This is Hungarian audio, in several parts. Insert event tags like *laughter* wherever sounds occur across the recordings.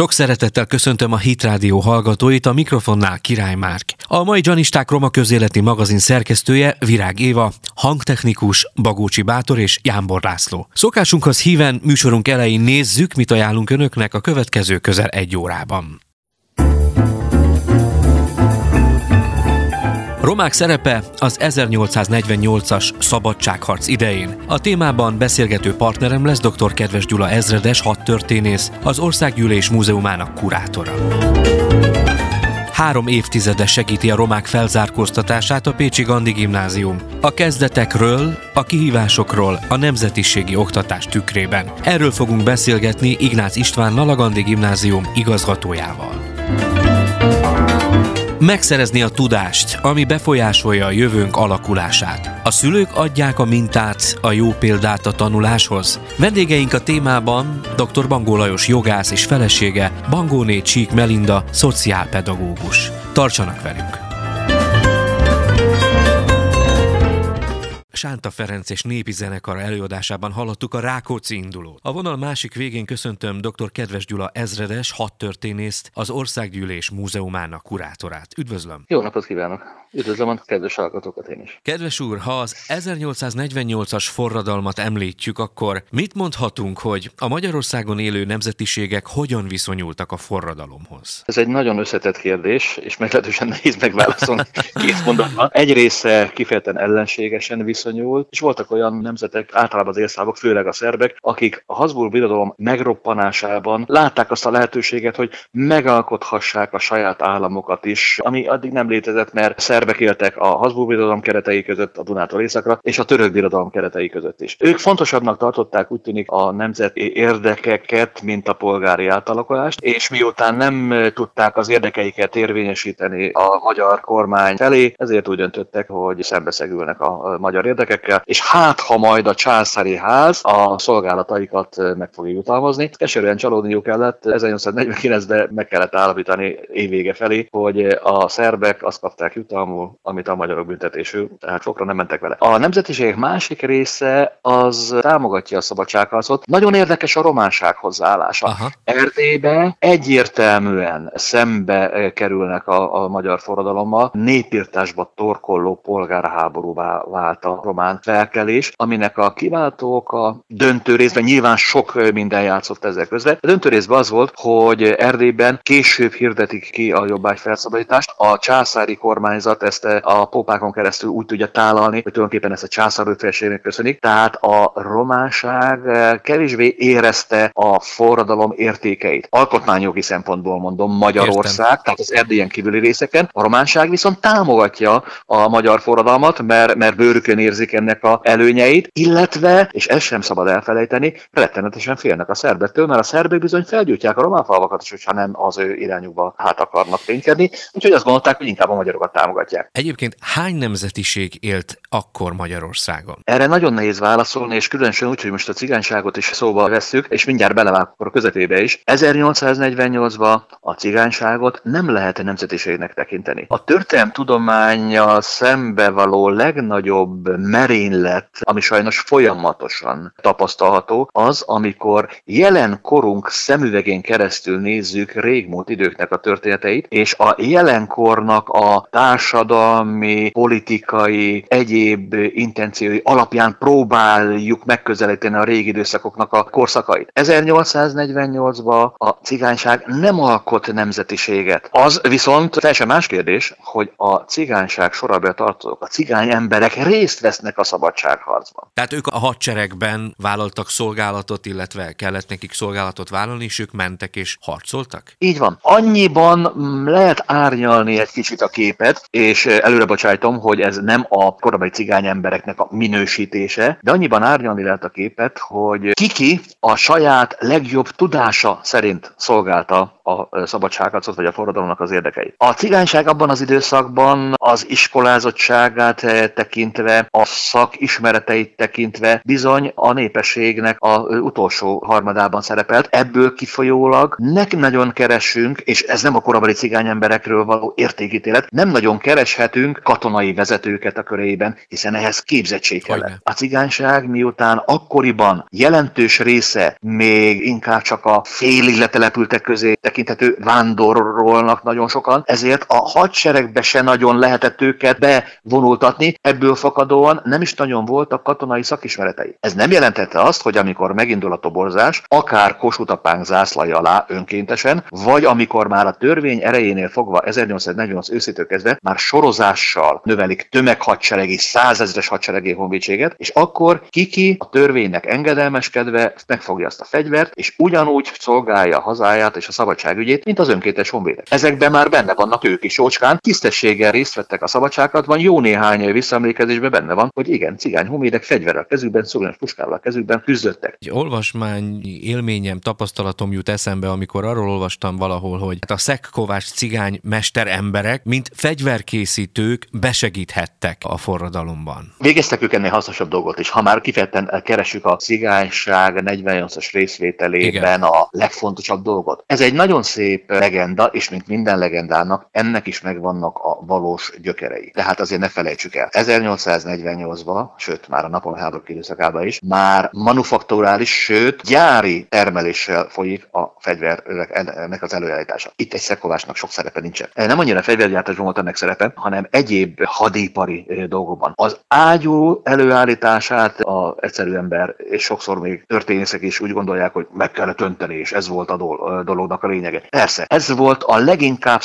Sok szeretettel köszöntöm a Hit Rádió hallgatóit, a mikrofonnál Király Márk. A mai Janisták Roma közéleti magazin szerkesztője Virág Éva, hangtechnikus Bagócsi Bátor és Jánbor László. Szokásunkhoz híven műsorunk elején nézzük, mit ajánlunk önöknek a következő közel egy órában. Romák szerepe az 1848-as szabadságharc idején. A témában beszélgető partnerem lesz dr. Kedves Gyula ezredes hadtörténész, az Országgyűlés Múzeumának kurátora. Három évtizede segíti a romák felzárkóztatását a Pécsi Gandhi Gimnázium. A kezdetekről, a kihívásokról, a nemzetiségi oktatás tükrében. Erről fogunk beszélgetni Ignác Istvánnal a Gandhi Gimnázium igazgatójával. Megszerezni a tudást, ami befolyásolja a jövőnk alakulását. A szülők adják a mintát, a jó példát a tanuláshoz. Vendégeink a témában dr. Bangó Lajos jogász és felesége, Bangóné Csík Melinda, szociálpedagógus. Tartsanak velünk! Sánta Ferenc és Népi Zenekar előadásában hallottuk a Rákóczi indulót. A vonal másik végén köszöntöm dr. Kedves Gyula ezredes, hadtörténészt, az Országgyűlés Múzeumának kurátorát. Üdvözlöm! Jó napot kívánok! Üdvözlöm a kedves hallgatókat én is! Kedves úr, ha az 1848-as forradalmat említjük, akkor mit mondhatunk, hogy a Magyarországon élő nemzetiségek hogyan viszonyultak a forradalomhoz? Ez egy nagyon összetett kérdés, és meglehetősen nehéz megválaszolni *laughs* két mondatban. Egy része kifejezetten ellenségesen viszonyult, és voltak olyan nemzetek, általában az élszávok, főleg a szerbek, akik a Habsburg birodalom megroppanásában látták azt a lehetőséget, hogy megalkothassák a saját államokat is, ami addig nem létezett, mert szerbek éltek a Habsburg birodalom keretei között, a Dunától északra, és a török birodalom keretei között is. Ők fontosabbnak tartották úgy tűnik a nemzeti érdekeket, mint a polgári átalakulást, és miután nem tudták az érdekeiket érvényesíteni a magyar kormány felé, ezért úgy döntöttek, hogy szembeszegülnek a magyar érdekekkel, és hát, ha majd a császári ház a szolgálataikat meg fogja jutalmazni. Keserűen csalódniuk kellett, 1849-ben meg kellett állapítani évvége felé, hogy a szerbek azt kapták jutalmul, amit a magyarok büntetésű, tehát fokra nem mentek vele. A nemzetiségek másik része az támogatja a szabadságharcot. Nagyon érdekes a románság hozzáállása. Aha. Erdélybe egyértelműen szembe kerülnek a, a magyar forradalommal, népírtásba torkolló polgárháborúvá vált a román felkelés, aminek a kiváltók a döntő részben nyilván sok minden játszott ezzel közben. A döntő részben az volt, hogy Erdélyben később hirdetik ki a jobbágy felszabadítást. A császári kormányzat ezt a pópákon keresztül úgy tudja tálalni, hogy tulajdonképpen ezt a császár felségnek köszönik. Tehát a románság kevésbé érezte a forradalom értékeit. Alkotmányjogi szempontból mondom Magyarország, Értem. tehát az erdélyen kívüli részeken. A románság viszont támogatja a magyar forradalmat, mert, mert bőrükön érzik ennek a előnyeit, illetve, és ezt sem szabad elfelejteni, rettenetesen félnek a szerbektől, mert a szerbek bizony felgyújtják a román falvakat is, hogyha nem az ő irányukba hát akarnak ténykedni, úgyhogy azt gondolták, hogy inkább a magyarokat támogatják. Egyébként hány nemzetiség élt akkor Magyarországon? Erre nagyon nehéz válaszolni, és különösen úgy, hogy most a cigányságot is szóba vesszük, és mindjárt belevágok a közepébe is. 1848-ban a cigányságot nem lehet nemzetiségnek tekinteni. A történelem tudománya szembe való legnagyobb merénylet, ami sajnos folyamatosan tapasztalható, az, amikor jelen korunk szemüvegén keresztül nézzük régmúlt időknek a történeteit, és a jelenkornak a társadalmi, politikai, egyéb intenciói alapján próbáljuk megközelíteni a régi időszakoknak a korszakait. 1848-ban a cigányság nem alkot nemzetiséget. Az viszont teljesen más kérdés, hogy a cigányság sorába tartozók, a cigány emberek részt vesznek a szabadságharcban. Tehát ők a hadseregben vállaltak szolgálatot, illetve kellett nekik szolgálatot vállalni, és ők mentek és harcoltak? Így van. Annyiban mm, lehet árnyalni egy kicsit a képet, és előre bocsájtom, hogy ez nem a korábbi cigány embereknek a minősítése, de annyiban árnyalni lehet a képet, hogy kiki a saját legjobb tudása szerint szolgálta a szabadságharcot vagy a forradalomnak az érdekeit. A cigányság abban az időszakban az iskolázottságát tekintve, a szakismereteit tekintve bizony a népességnek a utolsó harmadában szerepelt. Ebből kifolyólag nem nagyon keresünk, és ez nem a korabeli cigány emberekről való értékítélet, nem nagyon keresünk kereshetünk katonai vezetőket a körében, hiszen ehhez képzettség kell. A cigányság miután akkoriban jelentős része még inkább csak a félig letelepültek közé tekinthető vándorolnak nagyon sokan, ezért a hadseregbe se nagyon lehetett őket bevonultatni, ebből fakadóan nem is nagyon voltak katonai szakismeretei. Ez nem jelentette azt, hogy amikor megindul a toborzás, akár Kossuth zászlai alá önkéntesen, vagy amikor már a törvény erejénél fogva 1848 őszítől kezdve már sorozással növelik tömeghadseregi, százezres hadseregi honvédséget, és akkor kiki a törvénynek engedelmeskedve megfogja azt a fegyvert, és ugyanúgy szolgálja a hazáját és a szabadságügyét, mint az önkéntes honvédek. Ezekben már benne vannak ők is jócskán, tisztességgel részt vettek a szabadságot, van jó néhány visszaemlékezésben benne van, hogy igen, cigány honvédek fegyverrel kezükben, szolgálatos puskával a kezükben küzdöttek. Egy olvasmány élményem, tapasztalatom jut eszembe, amikor arról olvastam valahol, hogy hát a szekkovás cigány mester emberek, mint fegyverkészítők besegíthettek a forradalomban. Végeztek ők ennél hasznosabb dolgot is. Ha már kifejezetten keresünk a cigányság 48-as részvételében Igen. a legfontosabb dolgot. Ez egy nagyon szép legenda, és mint minden legendának, ennek is megvannak a valós gyökerei. Tehát azért ne felejtsük el. 1848-ban, sőt már a napon háború időszakában is, már manufakturális, sőt gyári termeléssel folyik a fegyvernek az előállítása. Itt egy szekovásnak sok szerepe nincsen. Nem annyira fegyvergyártásban volt ennek szerepe, hanem egyéb hadipari dolgokban. Az ágyú előállítását a egyszerű ember, és sokszor még történészek is úgy gondolják, hogy meg kellett önteni, és ez volt a dolognak a lényege. Persze, ez volt a leginkább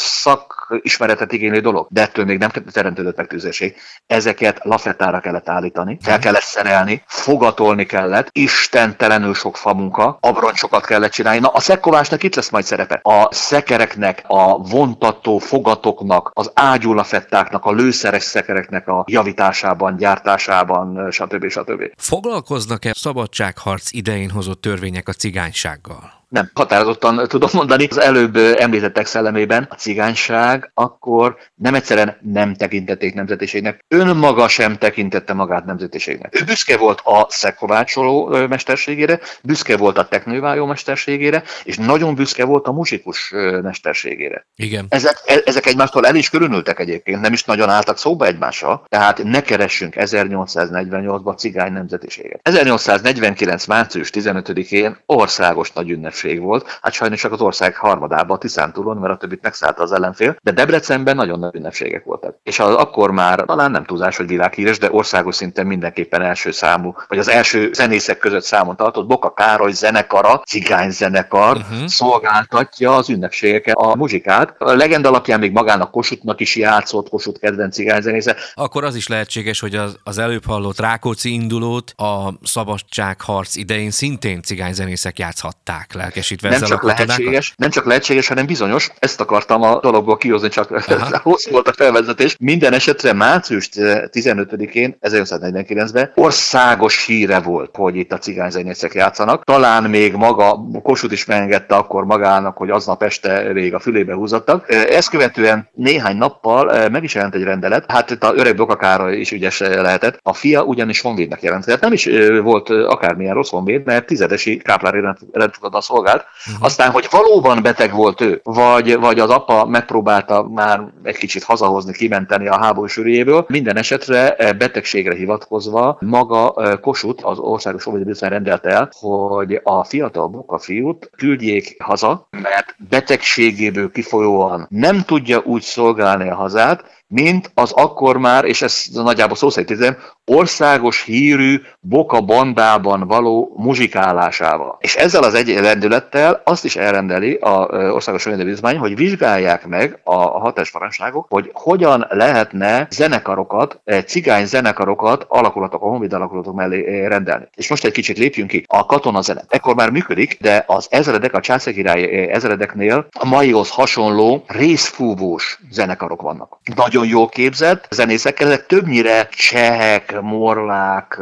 szakismeretet igénylő dolog, de ettől még nem teremtődött meg tüzérség. Ezeket lafettára kellett állítani, fel kellett szerelni, fogatolni kellett, istentelenül sok famunka, abroncsokat kellett csinálni. Na, a szekkovásnak itt lesz majd szerepe. A szekereknek, a vontató fogatoknak, az ágyulafettáknak, a lőszeres szekereknek a javításában, gyártásában, stb. stb. Foglalkoznak-e szabadságharc idején hozott törvények a cigánysággal? Nem, határozottan tudom mondani. Az előbb említettek szellemében a cigányság akkor nem egyszerűen nem tekintették nemzetiségnek, önmaga sem tekintette magát nemzetiségnek. Ő büszke volt a szekkovácsoló mesterségére, büszke volt a teknővájó mesterségére, és nagyon büszke volt a muzsikus mesterségére. Igen. Ezek, e, ezek egymástól el is körülültek egyébként, nem is nagyon álltak szóba egymással, tehát ne keressünk 1848-ban cigány nemzetiséget. 1849. március 15-én országos nagy ünnepség ünnepség volt. Hát sajnos csak az ország harmadában, Tiszántúlon, mert a többit megszállta az ellenfél, de Debrecenben nagyon nagy ünnepségek voltak. És az akkor már talán nem túlzás, hogy világhíres, de országos szinten mindenképpen első számú, vagy az első zenészek között számon tartott Boka Károly zenekara, cigány zenekar uh-huh. szolgáltatja az ünnepségeket, a muzsikát. A legenda alapján még magának Kossuthnak is játszott, Kossuth kedvenc zenésze. Akkor az is lehetséges, hogy az, az előbb hallott Rákóczi indulót a szabadságharc idején szintén cigányzenészek játszhatták le lelkesítve nem csak lehetséges, nem csak lehetséges, hanem bizonyos. Ezt akartam a dologból kihozni, csak *laughs* hosszú volt a felvezetés. Minden esetre március 15-én 1949-ben országos híre volt, hogy itt a cigányzenészek játszanak. Talán még maga Kossuth is megengedte akkor magának, hogy aznap este rég a fülébe húzottak. Ezt követően néhány nappal meg is jelent egy rendelet. Hát itt a öreg Bokakára is ügyes lehetett. A fia ugyanis honvédnek jelentkezett. Nem is volt akármilyen rossz honvéd, mert tizedesi káplári rendfogadat szolgált. Uh-huh. Aztán, hogy valóban beteg volt ő, vagy, vagy az apa megpróbálta már egy kicsit hazahozni, kimenteni a háború sűrűjéből, minden esetre e, betegségre hivatkozva maga e, Kosut, az országos óvodabizony rendelte el, hogy a fiatal Boka fiút küldjék haza, mert betegségéből kifolyóan nem tudja úgy szolgálni a hazát, mint az akkor már, és ez nagyjából szó szerint országos hírű Boka bandában való muzsikálásával. És ezzel az egy rendülettel azt is elrendeli a Országos Öngyelőbizmány, hogy vizsgálják meg a hatás parancsnokok, hogy hogyan lehetne zenekarokat, cigány zenekarokat alakulatok, a honvéd alakulatok mellé rendelni. És most egy kicsit lépjünk ki. A katona zene. Ekkor már működik, de az ezredek, a császegirályi ezredeknél a maihoz hasonló részfúvós zenekarok vannak. Nagyon jól képzett zenészekkel, ezek többnyire csehek, morlák,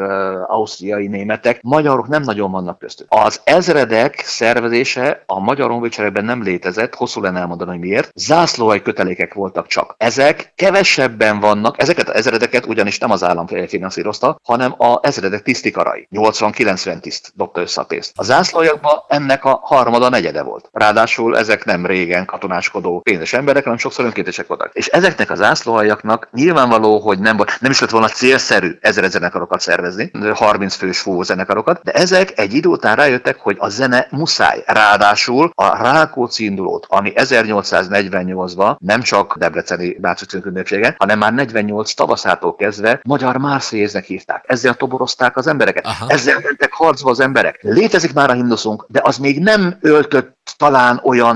ausztriai németek, magyarok nem nagyon vannak köztük. Az ezredek szervezése a magyar honvédseregben nem létezett, hosszú lenne elmondani, hogy miért. Zászlóai kötelékek voltak csak. Ezek kevesebben vannak, ezeket az ezredeket ugyanis nem az állam finanszírozta, hanem a ezredek tisztikarai. 80-90 tiszt dobta össze a pénzt. A zászlójakban ennek a harmada negyede volt. Ráadásul ezek nem régen katonáskodó pénzes emberek, hanem sokszor önkéntesek voltak. És ezeknek az zászlóaljaknak nyilvánvaló, hogy nem, volt, nem is lett volna célszerű ezer zenekarokat szervezni, 30 fős fú zenekarokat, de ezek egy idő után rájöttek, hogy a zene muszáj. Ráadásul a Rákóczi indulót, ami 1848-ban nem csak Debreceni ünnepsége, hanem már 48 tavaszától kezdve magyar Márszéjéznek hívták. Ezzel toborozták az embereket. Aha. Ezzel mentek harcba az emberek. Létezik már a himnuszunk, de az még nem öltött talán olyan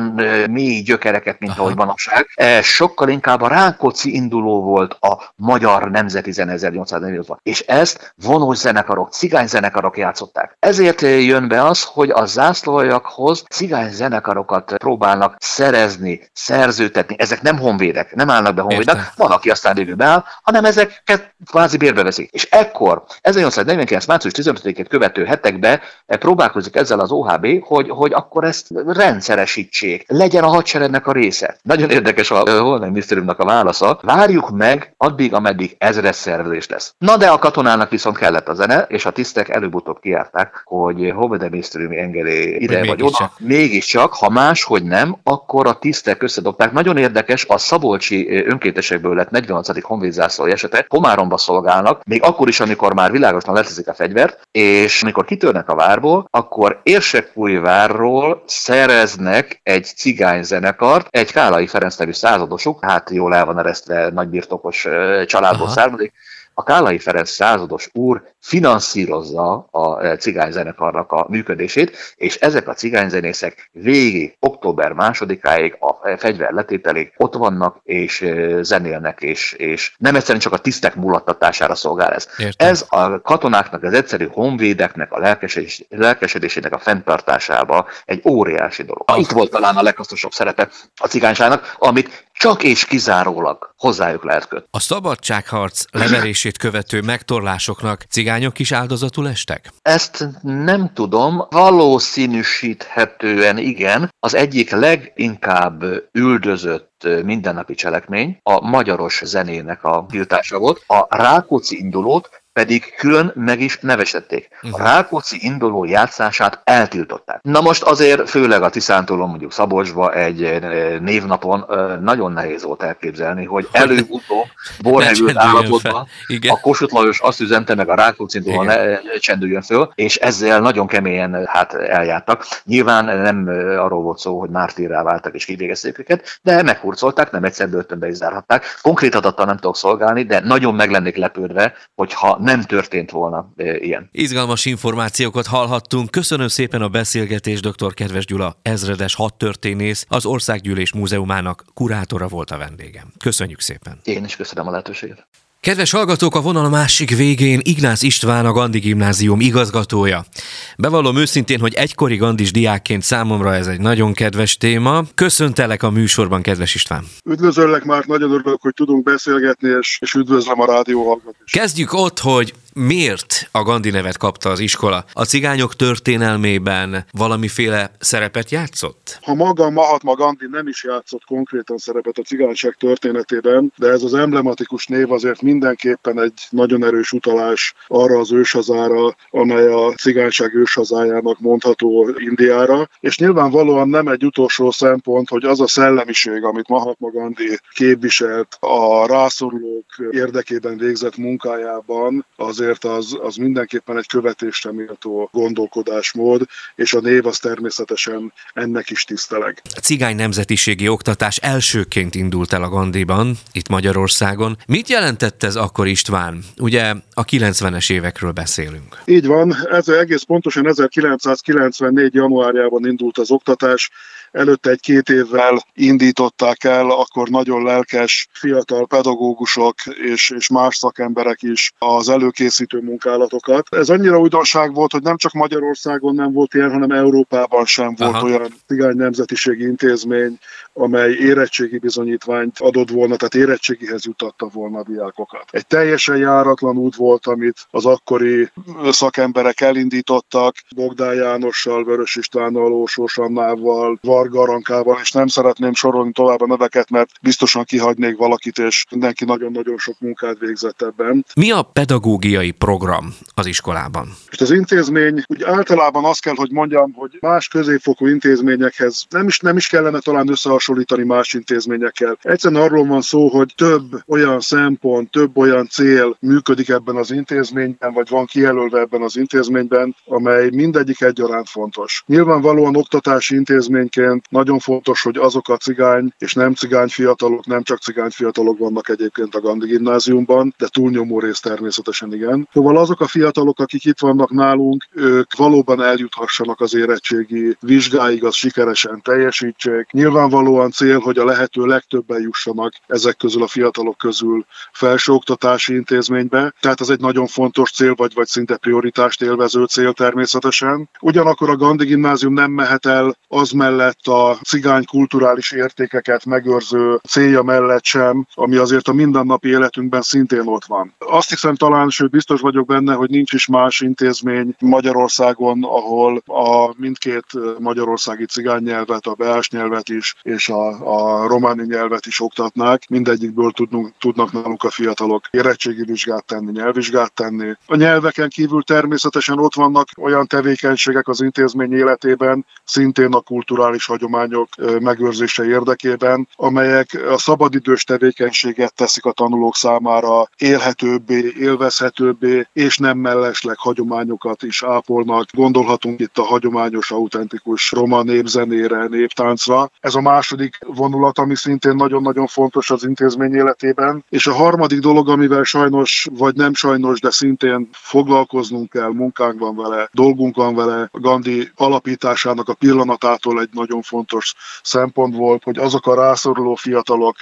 mély gyökereket, mint Aha. ahogy manapság. E, sokkal inkább a Rákóczi induló volt a magyar nemzeti zene 1848-ban. És ezt vonós zenekarok, cigány zenekarok játszották. Ezért jön be az, hogy a zászlójakhoz cigány zenekarokat próbálnak szerezni, szerzőtetni. Ezek nem honvédek, nem állnak be honvédek, van, aki aztán végül beáll, hanem ezeket kvázi bérbe veszik. És ekkor, 1849. március 15-ét követő hetekben próbálkozik ezzel az OHB, hogy, hogy akkor ezt rendszeresítsék, legyen a hadseregnek a része. Nagyon érdekes a Holnai minisztériumnak a válasza. Várjuk meg addig, ameddig ezres szervezés lesz. Na de a katonának viszont kellett a zene, és a tisztek előbb-utóbb kiárták, hogy Honvédelmi minisztériumi engedély ide vagy oda. Mégiscsak, ha máshogy nem, akkor a tisztek összedobták. Nagyon érdekes, a Szabolcsi önkéntesekből lett 46. honvédzászlói esete, Komáromba szolgálnak, még akkor is, amikor már világosan leteszik a fegyvert, és amikor kitörnek a várból, akkor Érsekújvárról szereznek egy cigány zenekart, egy Kálai Ferenc nevű századosuk, hát jól el van eresztve nagybirtokos családból származik, a Kálai Ferenc százados úr finanszírozza a e, cigányzenekarnak a működését, és ezek a cigányzenészek végig, október másodikáig a fegyver letételig ott vannak, és e, zenélnek, és, és nem egyszerűen csak a tisztek mulattatására szolgál ez. Értem. Ez a katonáknak, az egyszerű honvédeknek, a lelkesedés, lelkesedésének a fenntartásába egy óriási dolog. Ah. Itt volt talán a leghasznosabb szerepe a cigányságnak, amit csak és kizárólag hozzájuk lehet kötni. A szabadságharc leverését követő megtorlásoknak cigányok is áldozatul estek? Ezt nem tudom, valószínűsíthetően igen. Az egyik leginkább üldözött mindennapi cselekmény a magyaros zenének a tiltása volt. A Rákóczi indulót pedig külön meg is nevesették. A mhm. Rákóczi induló játszását eltiltották. Na most azért főleg a Tiszántól mondjuk Szabolcsba egy eh, névnapon eh, nagyon nehéz volt elképzelni, hogy előbb-utóbb borhevült állapotban a Kossuth Lajos azt üzente meg a Rákóczi induló ne csendüljön föl, és ezzel nagyon keményen hát eljártak. Nyilván nem eh, arról volt szó, hogy mártírrá váltak és kivégezték őket, de meghurcolták, nem egyszer börtönbe is zárhatták. Konkrét adattal nem tudok szolgálni, de nagyon meg lennék lepődve, hogyha nem történt volna ilyen. Izgalmas információkat hallhattunk. Köszönöm szépen a beszélgetést, dr. Kedves Gyula, ezredes hadtörténész, az Országgyűlés Múzeumának kurátora volt a vendégem. Köszönjük szépen. Én is köszönöm a lehetőséget. Kedves hallgatók, a vonal másik végén Ignác István, a Gandhi Gimnázium igazgatója. Bevallom őszintén, hogy egykori Gandis diákként számomra ez egy nagyon kedves téma. Köszöntelek a műsorban, kedves István. Üdvözöllek már, nagyon örülök, hogy tudunk beszélgetni, és, és üdvözlöm a rádió hallgatót. Kezdjük ott, hogy miért a Gandhi nevet kapta az iskola? A cigányok történelmében valamiféle szerepet játszott? Ha maga Mahatma Gandhi nem is játszott konkrétan szerepet a cigányság történetében, de ez az emblematikus név azért mindenképpen egy nagyon erős utalás arra az őshazára, amely a cigányság őshazájának mondható Indiára, és nyilvánvalóan nem egy utolsó szempont, hogy az a szellemiség, amit Mahatma Gandhi képviselt a rászorulók érdekében végzett munkájában, azért azért az, az mindenképpen egy követésre méltó gondolkodásmód, és a név az természetesen ennek is tiszteleg. A cigány nemzetiségi oktatás elsőként indult el a Gandiban, itt Magyarországon. Mit jelentett ez akkor István? Ugye a 90-es évekről beszélünk. Így van, ez egész pontosan 1994. januárjában indult az oktatás, előtte egy-két évvel indították el, akkor nagyon lelkes fiatal pedagógusok és, és más szakemberek is az előkészítő munkálatokat. Ez annyira újdonság volt, hogy nem csak Magyarországon nem volt ilyen, hanem Európában sem volt Aha. olyan cigány nemzetiségi intézmény, amely érettségi bizonyítványt adott volna, tehát érettségihez jutatta volna a diákokat. Egy teljesen járatlan út volt, amit az akkori szakemberek elindítottak, Bogdán Jánossal, Vörös Istvánnal, Ósós Annával, Var Garankával, és nem szeretném sorolni tovább a neveket, mert biztosan kihagynék valakit, és mindenki nagyon-nagyon sok munkát végzett ebben. Mi a pedagógiai program az iskolában? És az intézmény, úgy általában azt kell, hogy mondjam, hogy más középfokú intézményekhez nem is, nem is kellene talán összehasonlítani más intézményekkel. Egyszerűen arról van szó, hogy több olyan szempont, több olyan cél működik ebben az intézményben, vagy van kijelölve ebben az intézményben, amely mindegyik egyaránt fontos. Nyilvánvalóan oktatási intézményként nagyon fontos, hogy azok a cigány és nem cigány fiatalok, nem csak cigány fiatalok vannak egyébként a Gandhi gimnáziumban, de túlnyomó rész természetesen igen. Szóval azok a fiatalok, akik itt vannak nálunk, ők valóban eljuthassanak az érettségi vizsgáig, az sikeresen teljesítsék. Nyilvánvalóan cél, hogy a lehető legtöbben jussanak ezek közül a fiatalok közül felsőoktatási intézménybe. Tehát ez egy nagyon fontos cél, vagy, vagy szinte prioritást élvező cél természetesen. Ugyanakkor a Gandhi gimnázium nem mehet el az mellett a cigány kulturális értékeket megőrző célja mellett sem, ami azért a mindennapi életünkben szintén ott van. Azt hiszem talán, sőt biztos vagyok benne, hogy nincs is más intézmény Magyarországon, ahol a mindkét magyarországi cigány nyelvet, a beás nyelvet is, és a, a románi nyelvet is oktatnák. Mindegyikből tudnunk, tudnak náluk a fiatalok érettségi vizsgát tenni, nyelvvizsgát tenni. A nyelveken kívül természetesen ott vannak olyan tevékenységek az intézmény életében, szintén a kulturális hagyományok megőrzése érdekében, amelyek a szabadidős tevékenységet teszik a tanulók számára élhetőbbé, élvezhetőbbé, és nem mellesleg hagyományokat is ápolnak. Gondolhatunk itt a hagyományos, autentikus roma népzenére, néptáncra. Ez a második vonulat, ami szintén nagyon-nagyon fontos az intézmény életében. És a harmadik dolog, amivel sajnos, vagy nem sajnos, de szintén foglalkoznunk kell, munkánk van vele, dolgunk van vele, Gandhi alapításának a pillanatától egy nagyon fontos szempont volt, hogy azok a rászoruló fiatalok,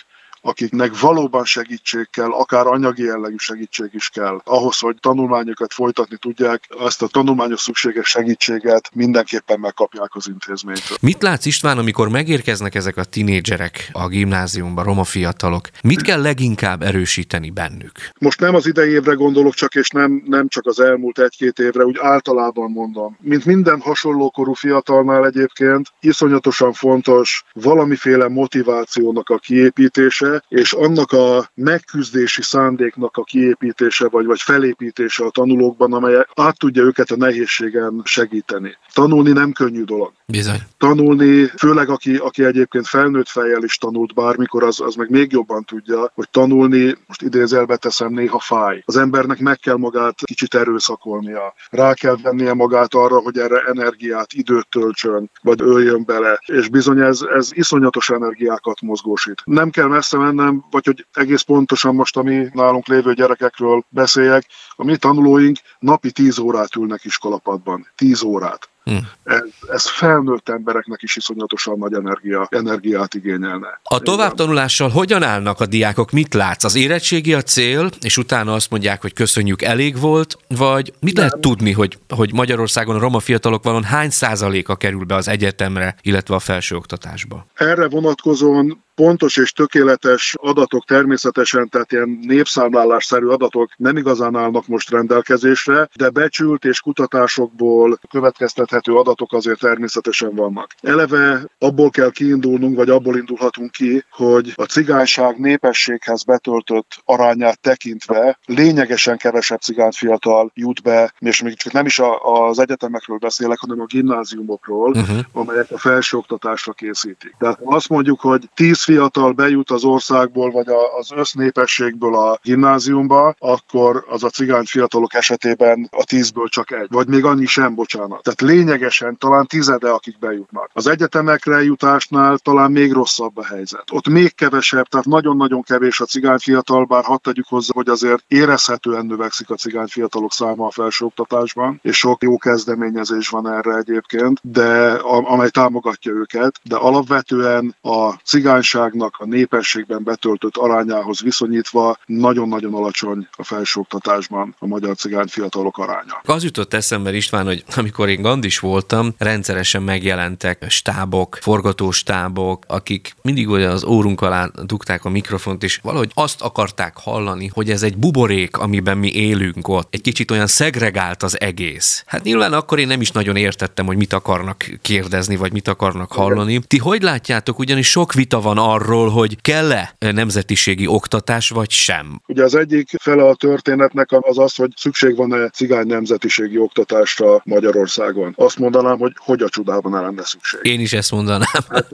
akiknek valóban segítség kell, akár anyagi jellegű segítség is kell, ahhoz, hogy tanulmányokat folytatni tudják, ezt a tanulmányos szükséges segítséget mindenképpen megkapják az intézménytől. Mit látsz István, amikor megérkeznek ezek a tinédzserek a gimnáziumba, roma fiatalok? Mit kell leginkább erősíteni bennük? Most nem az idei évre gondolok csak, és nem, nem csak az elmúlt egy-két évre, úgy általában mondom. Mint minden hasonló korú fiatalnál egyébként, iszonyatosan fontos valamiféle motivációnak a kiépítése, és annak a megküzdési szándéknak a kiépítése vagy, vagy felépítése a tanulókban, amely át tudja őket a nehézségen segíteni. Tanulni nem könnyű dolog. Bizony. Tanulni, főleg aki, aki egyébként felnőtt fejjel is tanult bármikor, az, az meg még jobban tudja, hogy tanulni, most idézelbe teszem, néha fáj. Az embernek meg kell magát kicsit erőszakolnia. Rá kell vennie magát arra, hogy erre energiát, időt töltsön, vagy öljön bele. És bizony ez, ez iszonyatos energiákat mozgósít. Nem kell messze mennem, vagy hogy egész pontosan most a mi nálunk lévő gyerekekről beszéljek, a mi tanulóink napi 10 órát ülnek iskolapadban. 10 órát. Hmm. Ez, ez felnőtt embereknek is iszonyatosan nagy energia, energiát igényelne. A továbbtanulással hogyan állnak a diákok? Mit látsz? Az érettségi a cél, és utána azt mondják, hogy köszönjük, elég volt, vagy mit Nem. lehet tudni, hogy, hogy Magyarországon a roma fiatalok valon hány százaléka kerül be az egyetemre, illetve a felsőoktatásba? Erre vonatkozóan pontos és tökéletes adatok természetesen, tehát ilyen népszámlálásszerű adatok nem igazán állnak most rendelkezésre, de becsült és kutatásokból következtethető adatok azért természetesen vannak. Eleve abból kell kiindulnunk, vagy abból indulhatunk ki, hogy a cigányság népességhez betöltött arányát tekintve lényegesen kevesebb cigány fiatal jut be, és még csak nem is az egyetemekről beszélek, hanem a gimnáziumokról, uh-huh. amelyek a felsőoktatásra készítik. Tehát azt mondjuk, hogy 10 fiatal bejut az országból, vagy az össznépességből a gimnáziumba, akkor az a cigány fiatalok esetében a tízből csak egy, vagy még annyi sem, bocsánat. Tehát lényegesen talán tizede, akik bejutnak. Az egyetemekre jutásnál talán még rosszabb a helyzet. Ott még kevesebb, tehát nagyon-nagyon kevés a cigány fiatal, bár hadd tegyük hozzá, hogy azért érezhetően növekszik a cigány fiatalok száma a felsőoktatásban, és sok jó kezdeményezés van erre egyébként, de amely támogatja őket, de alapvetően a cigányság lakosságnak a népességben betöltött arányához viszonyítva nagyon-nagyon alacsony a felsőoktatásban a magyar cigány fiatalok aránya. Az jutott eszembe István, hogy amikor én Gandhi is voltam, rendszeresen megjelentek stábok, forgatóstábok, akik mindig olyan az órunk alá dugták a mikrofont, és valahogy azt akarták hallani, hogy ez egy buborék, amiben mi élünk ott. Egy kicsit olyan szegregált az egész. Hát nyilván akkor én nem is nagyon értettem, hogy mit akarnak kérdezni, vagy mit akarnak hallani. Ti hogy látjátok, ugyanis sok vita van arról, hogy kell-e nemzetiségi oktatás, vagy sem? Ugye az egyik fele a történetnek az az, hogy szükség van-e cigány nemzetiségi oktatásra Magyarországon. Azt mondanám, hogy hogy a csodában ne lenne szükség. Én is ezt mondanám. Hát,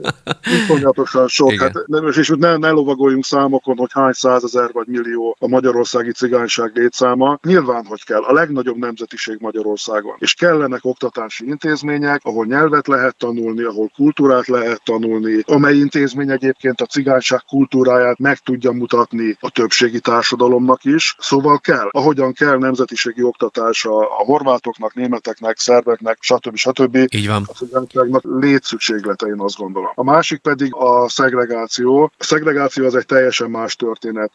iszonyatosan sok. Igen. Hát, nem, és ne, ne lovagoljunk számokon, hogy hány százezer vagy millió a magyarországi cigányság létszáma. Nyilván, hogy kell. A legnagyobb nemzetiség Magyarországon. És kellenek oktatási intézmények, ahol nyelvet lehet tanulni, ahol kultúrát lehet tanulni, amely intézmény egyébként a cigányság kultúráját meg tudja mutatni a többségi társadalomnak is. Szóval kell, ahogyan kell nemzetiségi oktatás a, a horvátoknak, németeknek, szerbeknek, stb. stb. Így van. A cigányságnak létszükséglete, én azt gondolom. A másik pedig a szegregáció. A szegregáció az egy teljesen más történet,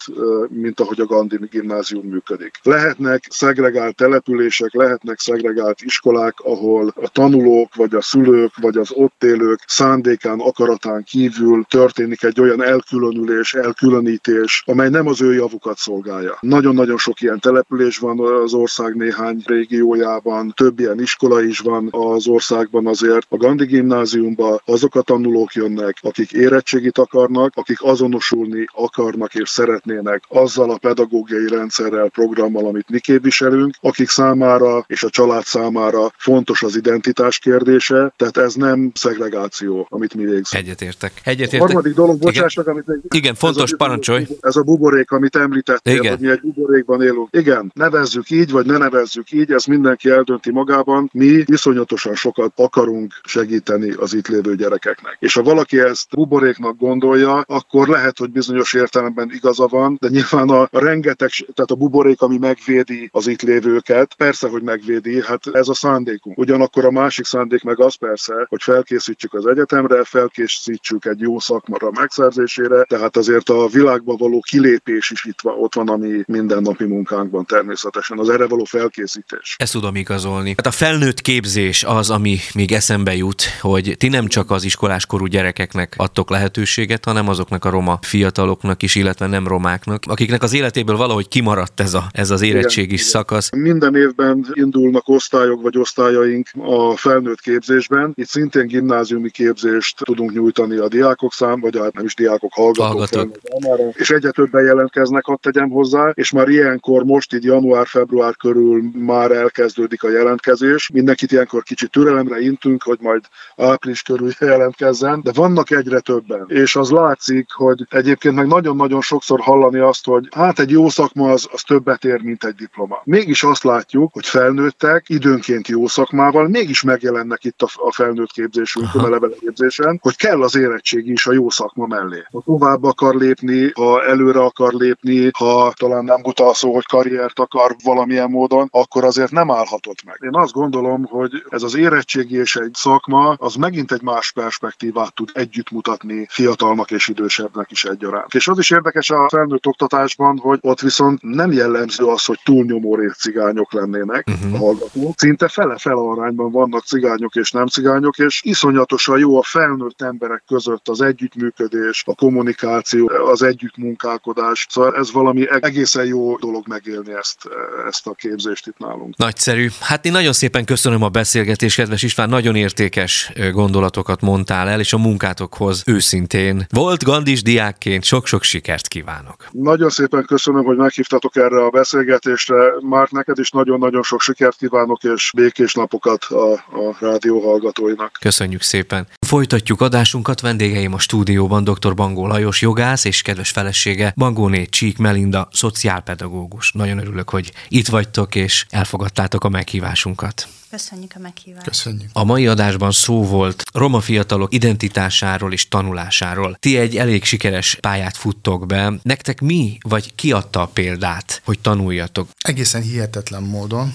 mint ahogy a Gandhi gimnázium működik. Lehetnek szegregált települések, lehetnek szegregált iskolák, ahol a tanulók, vagy a szülők, vagy az ott élők szándékán, akaratán kívül történik egy olyan elkülönülés, elkülönítés, amely nem az ő javukat szolgálja. Nagyon-nagyon sok ilyen település van az ország néhány régiójában, több ilyen iskola is van az országban azért. A Gandhi gimnáziumban azok a tanulók jönnek, akik érettségit akarnak, akik azonosulni akarnak és szeretnének azzal a pedagógiai rendszerrel, programmal, amit mi képviselünk, akik számára és a család számára fontos az identitás kérdése, tehát ez nem szegregáció, amit mi végzünk. Egyetértek. Egyetértek. A harmadik dolog, bocsássak, amit még, Igen, fontos, ez parancsolj. A, ez a buborék, amit említettél, Igen. hogy mi egy buborékban élünk. Igen, nevezzük így, vagy ne nevezzük így, ez mindenki eldönti magában. Mi iszonyatosan sokat akarunk segíteni az itt lévő gyerekeknek. És ha valaki ezt buboréknak gondolja, akkor lehet, hogy bizonyos értelemben igaza van, de nyilván a, rengeteg, tehát a buborék, ami megvédi az itt lévőket, persze, hogy megvédi, hát ez a szándékunk. Ugyanakkor a másik szándék meg az persze, hogy felkészítsük az egyetemre, felkészítsük egy jó szakmara megszerzésére, tehát azért a világba való kilépés is itt van, ott van, ami mindennapi munkánkban természetesen, az erre való felkészítés. Ezt tudom igazolni. Hát a felnőtt képzés az, ami még eszembe jut, hogy ti nem csak az iskoláskorú gyerekeknek adtok lehetőséget, hanem azoknak a roma fiataloknak is, illetve nem romáknak, akiknek az életéből valahogy kimaradt ez, a, ez az érettségi igen, szakasz. Minden évben indulnak osztályok vagy osztályaink a felnőtt képzésben. Itt szintén gimnáziumi képzést tudunk nyújtani a diákok szám, vagy hát nem is diákok, hallgatók. hallgatók. Számára, és egyre többen jelentkeznek, hadd tegyem hozzá, és már ilyenkor most így január-február körül már elkezdődik a jelentkezés. Mindenkit ilyenkor kicsit türelemre intünk, hogy majd április körül jelentkezzen, de vannak egyre többen. És az látszik, hogy egyébként meg nagyon-nagyon sokszor hallani azt, hogy hát egy jó szakma az, az többet ér, mint egy diploma. Mégis azt látjuk, hogy felnőttek időnként jó szakmával, mégis megjelennek itt a, a felnőtt képzésünkön, a levelet képzésen, hogy kell az érettségi is a jó szakma mellé. Ha tovább akar lépni, ha előre akar lépni, ha talán nem buta szó, hogy karriert akar valamilyen módon, akkor azért nem állhatott meg. Én azt gondolom, hogy ez az érettségi és egy szakma, az megint egy más perspektívát tud együtt mutatni fiatalnak és idősebbnek is egyaránt. És az is érdekes a felnőtt oktatásban, hogy ott viszont nem jellemző az, hogy túlnyomó cigányok lennének uh-huh. a hallgatók. Szinte fele-fele arányban vannak cigányok és nem cigányok, és iszonyatosan jó a felnőtt emberek között az együttműködés, a kommunikáció, az együttmunkálkodás. Szóval ez valami egészen jó dolog megélni ezt, ezt a képzést itt nálunk. Nagyszerű. Hát én nagyon szépen köszönöm a beszélgetést, kedves István, nagyon értékes gondolatokat mondtál el, és a munkátokhoz őszintén. Volt Gandis diákként sok-sok sikert kívánok. Nagyon szépen köszönöm, hogy meghívtatok erre a beszélgetésre. Már neked is nagyon-nagyon sok sikert kívánok, és békés napokat a, a rádió hallgatóinak. Köszönjük szépen. Folytatjuk adásunkat. Vendégeim a stúdióban dr. Bangó Lajos jogász és kedves felesége Bangóné Csík Melinda, szociálpedagógus. Nagyon örülök, hogy itt vagytok és elfogadtátok a meghívásunkat. Köszönjük a meghívást. Köszönjük. A mai adásban szó volt roma fiatalok identitásáról és tanulásáról. Ti egy elég sikeres pályát futtok be. Nektek mi, vagy ki adta a példát, hogy tanuljatok? Egészen hihetetlen módon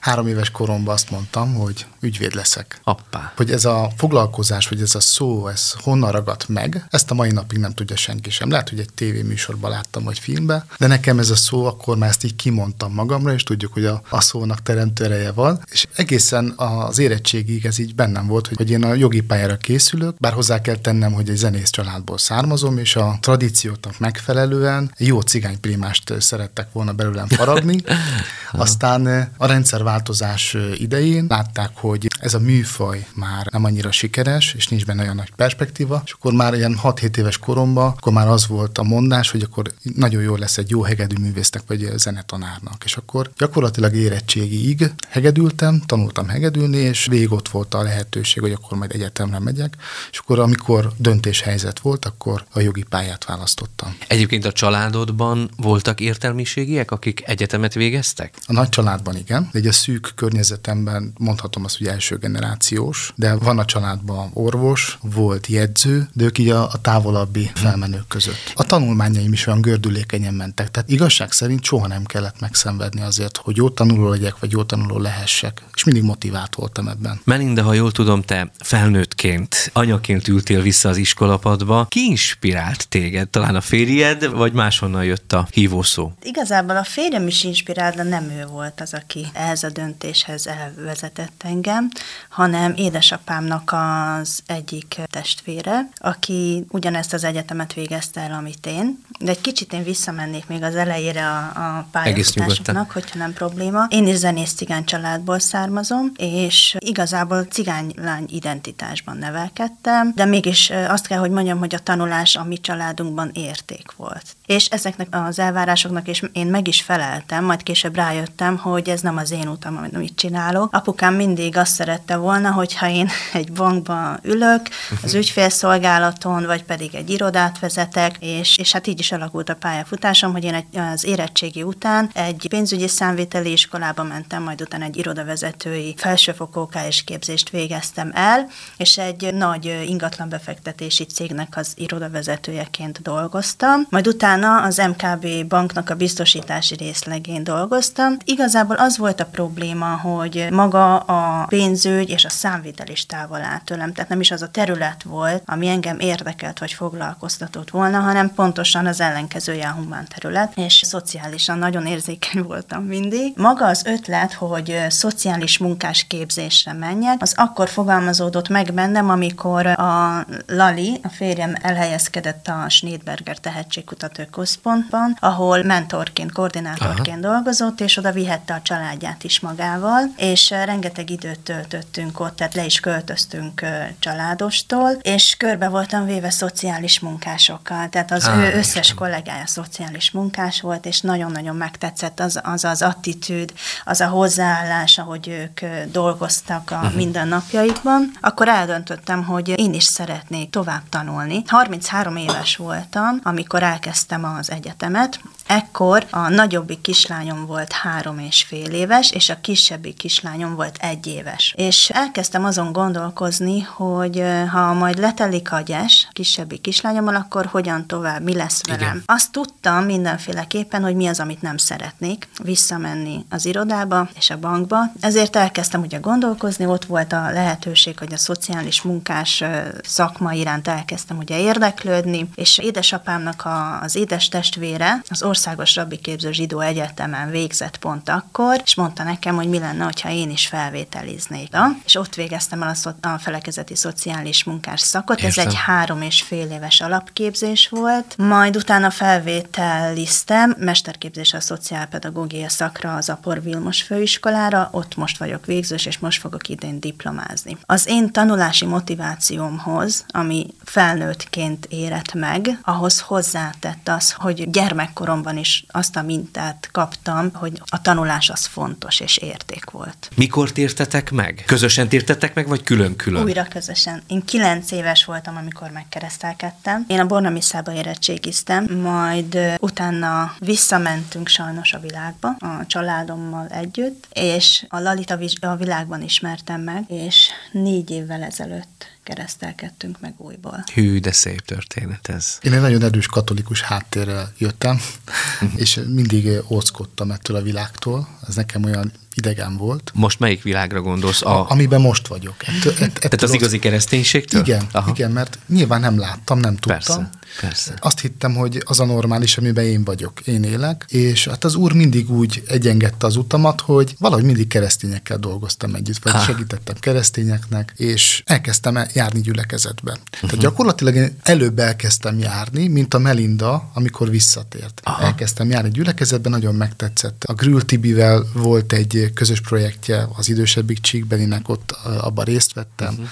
három éves koromban azt mondtam, hogy ügyvéd leszek. Appá. Hogy ez a foglalkozás, vagy ez a szó, ez honnan ragadt meg, ezt a mai napig nem tudja senki sem. Lehet, hogy egy tévéműsorban láttam, vagy filmben, de nekem ez a szó, akkor már ezt így kimondtam magamra, és tudjuk, hogy a, a szónak teremtő ereje van, és egészen az érettségig ez így bennem volt, hogy én a jogi pályára készülök, bár hozzá kell tennem, hogy egy zenész családból származom, és a tradícióknak megfelelően jó cigányprimást szerettek volna belőlem faragni. *laughs* Aztán a rendszerváltozás idején látták, hogy ez a műfaj már nem annyira sikeres, és nincs benne olyan nagy perspektíva, és akkor már ilyen 6-7 éves koromban, akkor már az volt a mondás, hogy akkor nagyon jó lesz egy jó hegedű művésznek vagy zenetanárnak. És akkor gyakorlatilag érettségiig hegedültem, tanultam hegedülni, és végig ott volt a lehetőség, hogy akkor majd egyetemre megyek, és akkor amikor döntéshelyzet volt, akkor a jogi pályát választottam. Egyébként a családodban voltak értelmiségiek, akik egyetemet végeztek? A nagy családban igen, de egy a szűk környezetemben mondhatom azt, hogy első generációs, de van a családban orvos, volt jegyző, de ők így a, a távolabbi felmenők között. A tanulmányaim is olyan gördülékenyen mentek, tehát igazság szerint soha nem kellett megszenvedni azért, hogy jó tanuló legyek, vagy jó tanuló lehessek, és mindig motivált voltam ebben. Melinda, ha jól tudom, te felnőttként, anyaként ültél vissza az iskolapadba. Ki inspirált téged? Talán a férjed, vagy máshonnan jött a hívószó? Igazából a férjem is inspirált, de nem ő volt az, aki ehhez a döntéshez elvezetett engem, hanem édesapámnak az egyik testvére, aki ugyanezt az egyetemet végezte el, amit én. De egy kicsit én visszamennék még az elejére a, a pályafutásoknak, hogyha nem probléma. Én is zenész cigány családból származom, és igazából cigánylány identitásban nevelkedtem, de mégis azt kell, hogy mondjam, hogy a tanulás a mi családunkban érték volt. És ezeknek az elvárásoknak és én meg is feleltem, majd később rájöttem, hogy ez nem az én utam, amit csinálok. Apukám mindig azt szerette volna, hogyha én *laughs* egy bankban ülök, az mhm. ügyfélszolgálaton, vagy pedig egy irodát vezetek, és, és hát így is alakult a pályafutásom, hogy én egy, az érettségi után egy pénzügyi számviteli iskolába mentem, majd utána egy irodavezetői felsőfokú és képzést végeztem el, és egy nagy ingatlan befektetési cégnek az irodavezetőjeként dolgoztam. Majd utána az MKB banknak a biztosítási részlegén dolgoztam. Igazából az volt a probléma, hogy maga a pénzügy és a számvitel is távol állt tőlem, tehát nem is az a terület volt, ami engem érdekelt vagy foglalkoztatott volna, hanem pontosan az ellenkezője a humán terület, és szociálisan nagyon érzékeny voltam mindig. Maga az ötlet, hogy szociális munkás képzésre menjek, az akkor fogalmazódott meg bennem, amikor a Lali, a férjem elhelyezkedett a Schneidberger Tehetségkutató Központban, ahol mentorként, koordinátorként Aha. dolgozott, és oda vihette a családját is magával, és rengeteg időt töltöttünk ott, tehát le is költöztünk családostól, és körbe voltam véve szociális munkásokkal, tehát az ah, ő összes kollégája szociális munkás volt, és nagyon-nagyon megtetszett az az, az attitűd, az a hozzáállás, ahogy ők dolgoztak a uh-huh. mindennapjaikban, akkor eldöntöttem, hogy én is szeretnék tovább tanulni. 33 éves voltam, amikor elkezdtem az egyetemet, Ekkor a nagyobbik kislányom volt három és fél éves, és a kisebbik kislányom volt egy éves. És elkezdtem azon gondolkozni, hogy ha majd letelik a gyes kisebbik kislányommal, akkor hogyan tovább, mi lesz velem. Igen. Azt tudtam mindenféleképpen, hogy mi az, amit nem szeretnék, visszamenni az irodába és a bankba. Ezért elkezdtem ugye gondolkozni, ott volt a lehetőség, hogy a szociális munkás szakma iránt elkezdtem ugye érdeklődni, és édesapámnak a, az édes testvére, az Országos Rabbi Képző Zsidó Egyetemen végzett pont akkor, és mondta nekem, hogy mi lenne, ha én is felvételiznék. És ott végeztem el a, szo- a felekezeti szociális munkás szakot. Értem. Ez egy három és fél éves alapképzés volt. Majd utána felvételiztem mesterképzés a szociálpedagógia szakra az Apor Vilmos főiskolára, ott most vagyok végzős, és most fogok idén diplomázni. Az én tanulási motivációmhoz, ami felnőttként érett meg, ahhoz hozzátett az, hogy gyermekkoromban gyerekkoromban is azt a mintát kaptam, hogy a tanulás az fontos és érték volt. Mikor tértetek meg? Közösen tértetek meg, vagy külön-külön? Újra közösen. Én kilenc éves voltam, amikor megkeresztelkedtem. Én a Bornamisszába érettségiztem, majd utána visszamentünk sajnos a világba, a családommal együtt, és a Lalita a világban ismertem meg, és négy évvel ezelőtt keresztelkedtünk meg újból. Hű, de szép történet ez. Én egy nagyon erős katolikus háttérrel jöttem, *laughs* és mindig óckodtam ettől a világtól. Ez nekem olyan idegen volt. Most melyik világra gondolsz? A, a amiben most vagyok. Ettől, *laughs* ett, Tehát az igazi kereszténységtől? Igen, Aha. igen, mert nyilván nem láttam, nem tudtam. Persze, persze. Azt hittem, hogy az a normális, amiben én vagyok, én élek, és hát az úr mindig úgy egyengedte az utamat, hogy valahogy mindig keresztényekkel dolgoztam együtt, vagy ha. segítettem keresztényeknek, és elkezdtem járni gyülekezetbe. Uh-huh. Tehát mhm. gyakorlatilag én előbb elkezdtem járni, mint a Melinda, amikor visszatért. Aha. Elkezdtem járni gyülekezetben, nagyon megtetszett. A Grül Tibivel volt egy közös projektje az idősebbik Csíkbelinek, ott abban részt vettem. Uh-huh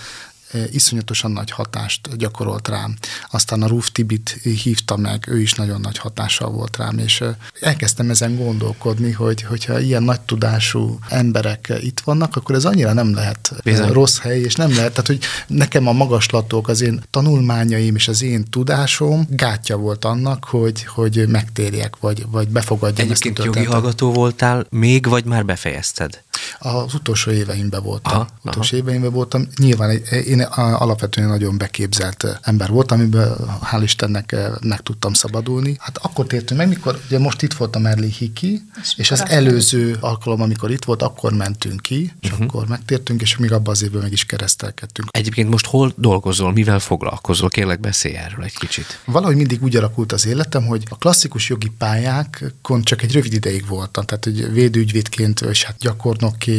iszonyatosan nagy hatást gyakorolt rám. Aztán a Ruf Tibit hívta meg, ő is nagyon nagy hatással volt rám, és elkezdtem ezen gondolkodni, hogy hogyha ilyen nagy tudású emberek itt vannak, akkor ez annyira nem lehet Bizony. rossz hely, és nem lehet, tehát hogy nekem a magaslatok, az én tanulmányaim és az én tudásom gátja volt annak, hogy, hogy megtérjek, vagy, vagy befogadjam Egyébként ezt a jogi hallgató voltál még, vagy már befejezted? Az utolsó éveimben voltam. Aha, utolsó aha. éveimben voltam. Nyilván én alapvetően nagyon beképzelt ember voltam, amiben hál' Istennek meg tudtam szabadulni. Hát akkor tértünk meg, mikor ugye most itt volt a Merli Hiki, és, és az előző alkalom, amikor itt volt, akkor mentünk ki, és uh-huh. akkor megtértünk, és még abban az évben meg is keresztelkedtünk. Egyébként most hol dolgozol, mivel foglalkozol? Kérlek, beszélj erről egy kicsit. Valahogy mindig úgy alakult az életem, hogy a klasszikus jogi pályákon csak egy rövid ideig voltam, tehát hogy védőügyvédként, és hát gyakornokként,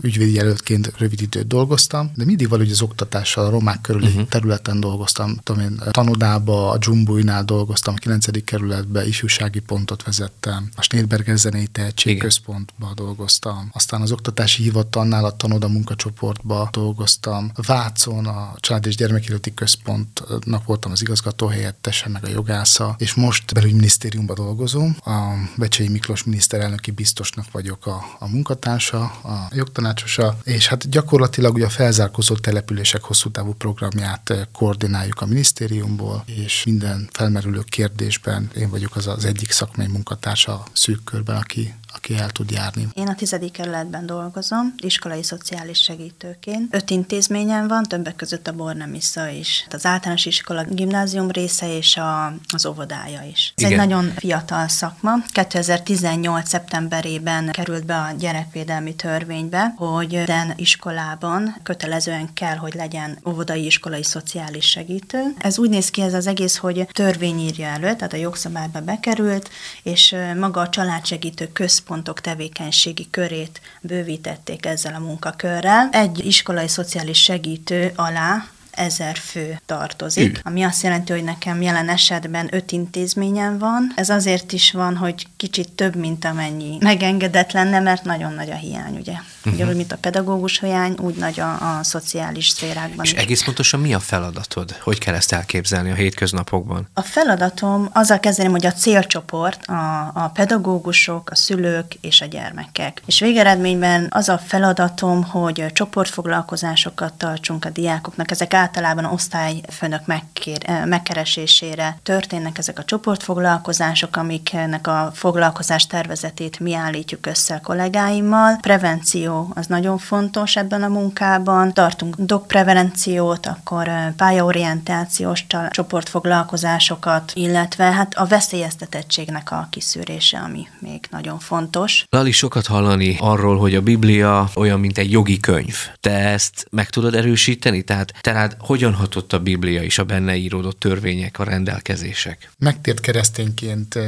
ügyvédjelöltként rövid időt dolgoztam, de mindig valahogy az oktatással a romák körüli uh-huh. területen dolgoztam. Tudom én, Tanodába, a Dzsumbuinál dolgoztam, a 9. kerületbe ifjúsági pontot vezettem, a Snédberger Zenei Tehetségközpontba dolgoztam, aztán az oktatási hivatalnál a Tanoda munkacsoportba dolgoztam, Vácon a Család és Gyermekéleti Központnak voltam az igazgató helyettese, meg a jogásza, és most belügyminisztériumban dolgozom, a Becsei Miklós miniszterelnöki biztosnak vagyok a, a munkatársa, a jogtanácsosa, és hát gyakorlatilag ugye a felzárkózott települések hosszú távú programját eh, koordináljuk a minisztériumból, és minden felmerülő kérdésben én vagyok az az egyik szakmai munkatársa szűk körben, aki aki el tud járni. Én a tizedik kerületben dolgozom, iskolai szociális segítőként. Öt intézményen van, többek között a Bornemisza is. Az általános iskola gimnázium része és a, az óvodája is. Ez Igen. egy nagyon fiatal szakma. 2018. szeptemberében került be a gyerekvédelmi törvénybe, hogy minden iskolában kötelezően kell, hogy legyen óvodai iskolai szociális segítő. Ez úgy néz ki ez az egész, hogy törvény írja elő, tehát a jogszabályba bekerült, és maga a családsegítő központ központok tevékenységi körét bővítették ezzel a munkakörrel. Egy iskolai szociális segítő alá ezer fő tartozik, Ü. ami azt jelenti, hogy nekem jelen esetben öt intézményen van. Ez azért is van, hogy kicsit több, mint amennyi megengedett lenne, mert nagyon nagy a hiány, ugye. Uh-huh. Ugyanúgy, mint a pedagógus hiány, úgy nagy a, a szociális szférákban És is. egész pontosan mi a feladatod? Hogy kell ezt elképzelni a hétköznapokban? A feladatom azzal kezdeném, hogy a célcsoport a, a pedagógusok, a szülők és a gyermekek. És végeredményben az a feladatom, hogy csoportfoglalkozásokat tartsunk a diákoknak. Ezek általában osztályfőnök megkér, megkeresésére történnek ezek a csoportfoglalkozások, amiknek a foglalkozás tervezetét mi állítjuk össze a kollégáimmal. Prevenció az nagyon fontos ebben a munkában. Tartunk dokpreveníciót, akkor pályaorientációs csoportfoglalkozásokat, illetve hát a veszélyeztetettségnek a kiszűrése, ami még nagyon fontos. Lali, sokat hallani arról, hogy a Biblia olyan, mint egy jogi könyv. Te ezt meg tudod erősíteni? Tehát te hogyan hatott a Biblia és a benne íródott törvények, a rendelkezések? Megtért keresztényként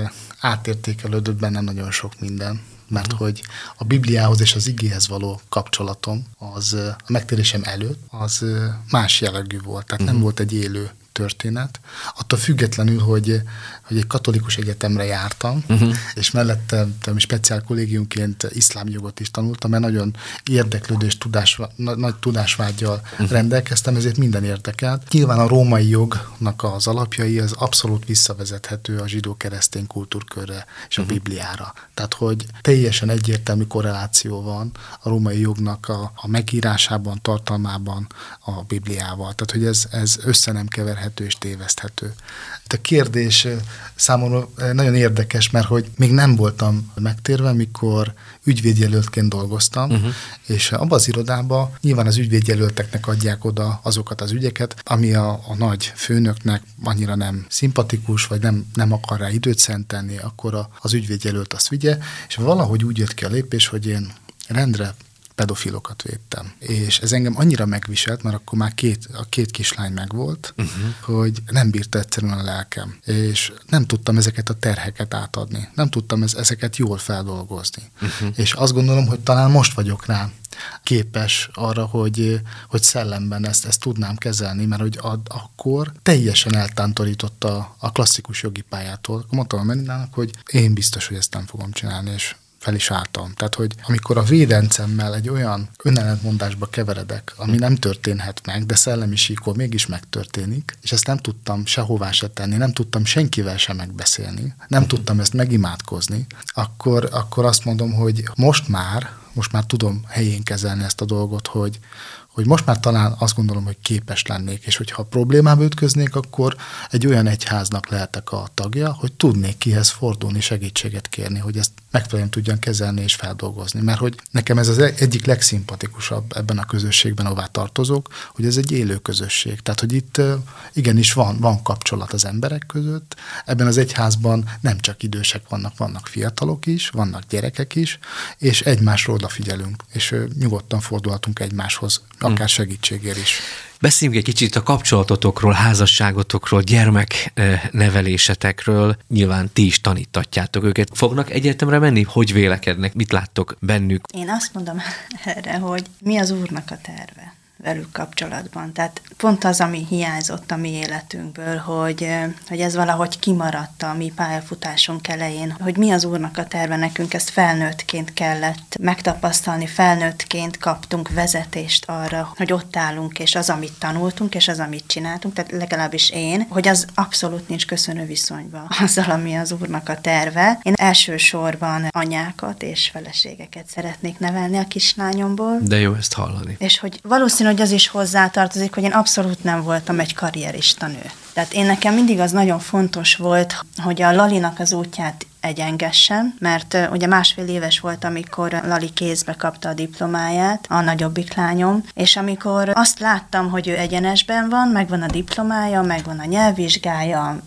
átértékelődött bennem nagyon sok minden mert hogy a Bibliához és az igéhez való kapcsolatom az a megtérésem előtt az más jellegű volt, tehát uh-huh. nem mhm. volt egy élő történet. Attól függetlenül, hogy, hogy egy katolikus egyetemre jártam, uh-huh. és mellettem speciál kollégiumként iszlámjogot is tanultam, mert nagyon érdeklődés, tudás, nagy tudásvágyjal uh-huh. rendelkeztem, ezért minden érdekelt. Nyilván a római jognak az alapjai az abszolút visszavezethető a zsidó-keresztény kultúrkörre és a uh-huh. Bibliára. Tehát, hogy teljesen egyértelmű korreláció van a római jognak a, a megírásában, tartalmában a Bibliával. Tehát, hogy ez, ez össze nem keverhető és téveszthető. A kérdés számomra nagyon érdekes, mert hogy még nem voltam megtérve, mikor ügyvédjelöltként dolgoztam, uh-huh. és abban az irodában nyilván az ügyvédjelölteknek adják oda azokat az ügyeket, ami a, a nagy főnöknek annyira nem szimpatikus, vagy nem, nem akar rá időt szentelni, akkor a, az ügyvédjelölt azt vigye, és valahogy úgy jött ki a lépés, hogy én rendre pedofilokat védtem. És ez engem annyira megviselt, mert akkor már két, a két kislány megvolt, uh-huh. hogy nem bírta egyszerűen a lelkem. És nem tudtam ezeket a terheket átadni. Nem tudtam ez, ezeket jól feldolgozni. Uh-huh. És azt gondolom, hogy talán most vagyok rá képes arra, hogy, hogy szellemben ezt, ezt tudnám kezelni, mert hogy ad, akkor teljesen eltántorította a klasszikus jogi pályától. Mondtam a hogy én biztos, hogy ezt nem fogom csinálni, és fel is álltam. Tehát, hogy amikor a védencemmel egy olyan önellentmondásba keveredek, ami nem történhet meg, de szellemi síkon mégis megtörténik, és ezt nem tudtam sehová se tenni, nem tudtam senkivel sem megbeszélni, nem tudtam ezt megimádkozni, akkor, akkor azt mondom, hogy most már, most már tudom helyén kezelni ezt a dolgot, hogy, hogy most már talán azt gondolom, hogy képes lennék, és hogyha problémába ütköznék, akkor egy olyan egyháznak lehetek a tagja, hogy tudnék kihez fordulni, segítséget kérni, hogy ezt megfelelően tudjam kezelni és feldolgozni. Mert hogy nekem ez az egyik legszimpatikusabb ebben a közösségben, ahová tartozok, hogy ez egy élő közösség. Tehát, hogy itt igenis van, van kapcsolat az emberek között. Ebben az egyházban nem csak idősek vannak, vannak fiatalok is, vannak gyerekek is, és egymásról odafigyelünk, és nyugodtan fordulhatunk egymáshoz, akár segítségért is. Beszéljünk egy kicsit a kapcsolatotokról, házasságotokról, gyermeknevelésetekről. Nyilván ti is tanítatjátok őket. Fognak egyetemre menni? Hogy vélekednek? Mit láttok bennük? Én azt mondom erre, hogy mi az úrnak a terve velük kapcsolatban. Tehát pont az, ami hiányzott a mi életünkből, hogy, hogy ez valahogy kimaradt a mi pályafutásunk elején, hogy mi az Úrnak a terve nekünk, ezt felnőttként kellett megtapasztalni, felnőttként kaptunk vezetést arra, hogy ott állunk, és az, amit tanultunk, és az, amit csináltunk, tehát legalábbis én, hogy az abszolút nincs köszönő viszonyba *laughs* azzal, ami az Úrnak a terve. Én elsősorban anyákat és feleségeket szeretnék nevelni a kislányomból. De jó ezt hallani. És hogy valószínű hogy az is hozzátartozik, hogy én abszolút nem voltam egy karrierista nő. Tehát én nekem mindig az nagyon fontos volt, hogy a Lalinak az útját egyengessen, mert ugye másfél éves volt, amikor Lali kézbe kapta a diplomáját, a nagyobbik lányom, és amikor azt láttam, hogy ő egyenesben van, megvan a diplomája, megvan a nyelvvizsgája,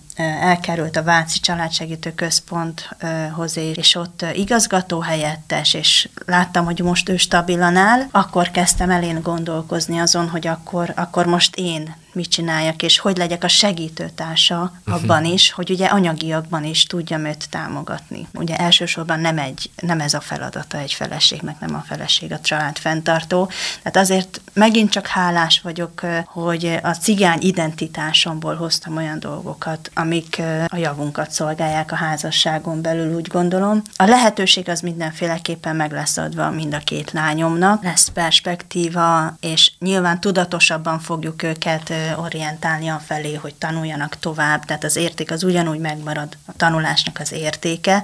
elkerült a Váci Családsegítő Központhoz, és ott igazgató helyettes, és láttam, hogy most ő stabilan áll, akkor kezdtem el én gondolkozni azon, hogy akkor, akkor most én mit csináljak, és hogy legyek a segítőtársa mhm. abban is, hogy ugye anyagiakban is tudjam őt támogatni. Ugye elsősorban nem, egy, nem ez a feladata egy feleségnek, nem a feleség a család fenntartó. Tehát azért megint csak hálás vagyok, hogy a cigány identitásomból hoztam olyan dolgokat, amik a javunkat szolgálják a házasságon belül, úgy gondolom. A lehetőség az mindenféleképpen meg lesz adva mind a két lányomnak, lesz perspektíva, és nyilván tudatosabban fogjuk őket orientálni a felé, hogy tanuljanak tovább, tehát az érték az ugyanúgy megmarad, a tanulásnak az értéke,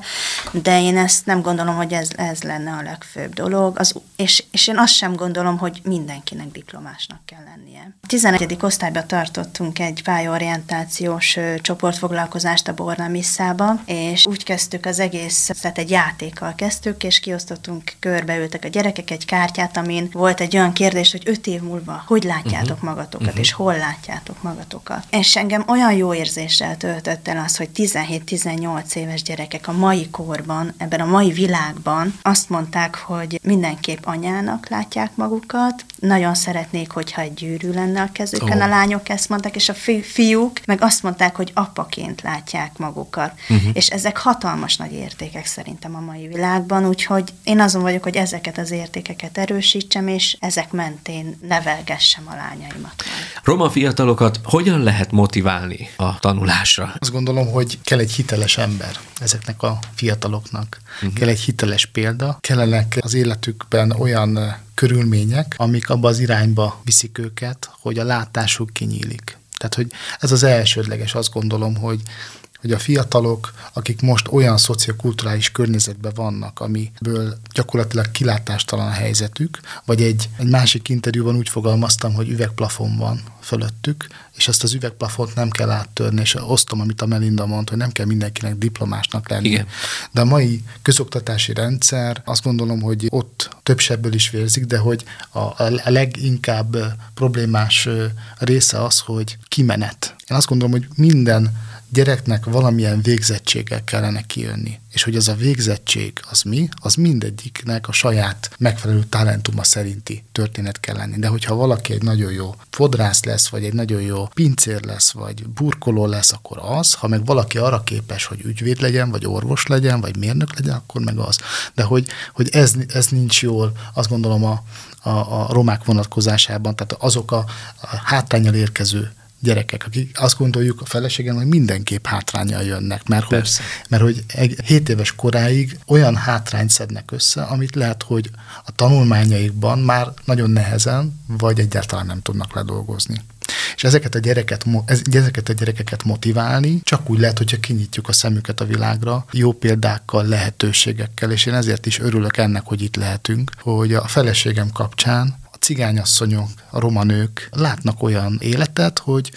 de én ezt nem gondolom, hogy ez, ez lenne a legfőbb dolog, az, és, és én azt sem gondolom, hogy mindenkinek diplomásnak kell lennie. A 11. osztályban tartottunk egy pályaorientációs csoportfoglalkozást a Bornamisszába, és úgy kezdtük az egész, tehát egy játékkal kezdtük, és kiosztottunk, körbeültek a gyerekek egy kártyát, amin volt egy olyan kérdés, hogy öt év múlva hogy látjátok uh-huh. magatokat, uh-huh. és hol látjátok magatokat. És engem olyan jó érzéssel töltött el az, hogy 17-18 éves gyerekek a mai korban, ebben a mai világban azt mondták, hogy mindenképp anyának látják magukat, nagyon szeretnék, hogyha egy gyűrű lenne a kezükön, oh. a lányok ezt mondták, és a fi- fiúk meg azt mondták, hogy apaként látják magukat. Uh-huh. És ezek hatalmas nagy értékek szerintem a mai világban, úgyhogy én azon vagyok, hogy ezeket az értékeket erősítsem, és ezek mentén nevelgessem a lányaimat. Roma fiatalokat hogyan lehet motiválni a tanulásra? Azt gondolom, hogy kell egy hiteles ember ezeknek a fiataloknak. Uh-huh. Kell egy hiteles példa, kellenek az életükben olyan körülmények, amik abba az irányba viszik őket, hogy a látásuk kinyílik. Tehát, hogy ez az elsődleges, azt gondolom, hogy hogy a fiatalok, akik most olyan szociokulturális környezetben vannak, amiből gyakorlatilag kilátástalan a helyzetük, vagy egy, egy másik interjúban úgy fogalmaztam, hogy üvegplafon van fölöttük, és ezt az üvegplafont nem kell áttörni, és osztom, amit a Melinda mondta, hogy nem kell mindenkinek diplomásnak lenni. Igen. De a mai közoktatási rendszer, azt gondolom, hogy ott több sebből is vérzik, de hogy a, a leginkább problémás része az, hogy kimenet. Én azt gondolom, hogy minden gyereknek valamilyen végzettséggel kellene kijönni. És hogy az a végzettség az mi, az mindegyiknek a saját megfelelő talentuma szerinti történet kell lenni. De hogyha valaki egy nagyon jó fodrász lesz, vagy egy nagyon jó pincér lesz, vagy burkoló lesz, akkor az, ha meg valaki arra képes, hogy ügyvéd legyen, vagy orvos legyen, vagy mérnök legyen, akkor meg az. De hogy, hogy ez, ez nincs jól, azt gondolom a, a, a romák vonatkozásában, tehát azok a, a hátrányal érkező gyerekek, akik azt gondoljuk a feleségen, hogy mindenképp hátrányal jönnek, mert hogy, mert hogy 7 éves koráig olyan hátrányt szednek össze, amit lehet, hogy a tanulmányaikban már nagyon nehezen, vagy egyáltalán nem tudnak ledolgozni. És ezeket a, gyereket, ezeket a gyerekeket motiválni csak úgy lehet, hogyha kinyitjuk a szemüket a világra, jó példákkal, lehetőségekkel, és én ezért is örülök ennek, hogy itt lehetünk, hogy a feleségem kapcsán cigányasszonyok, a roma nők látnak olyan életet, hogy,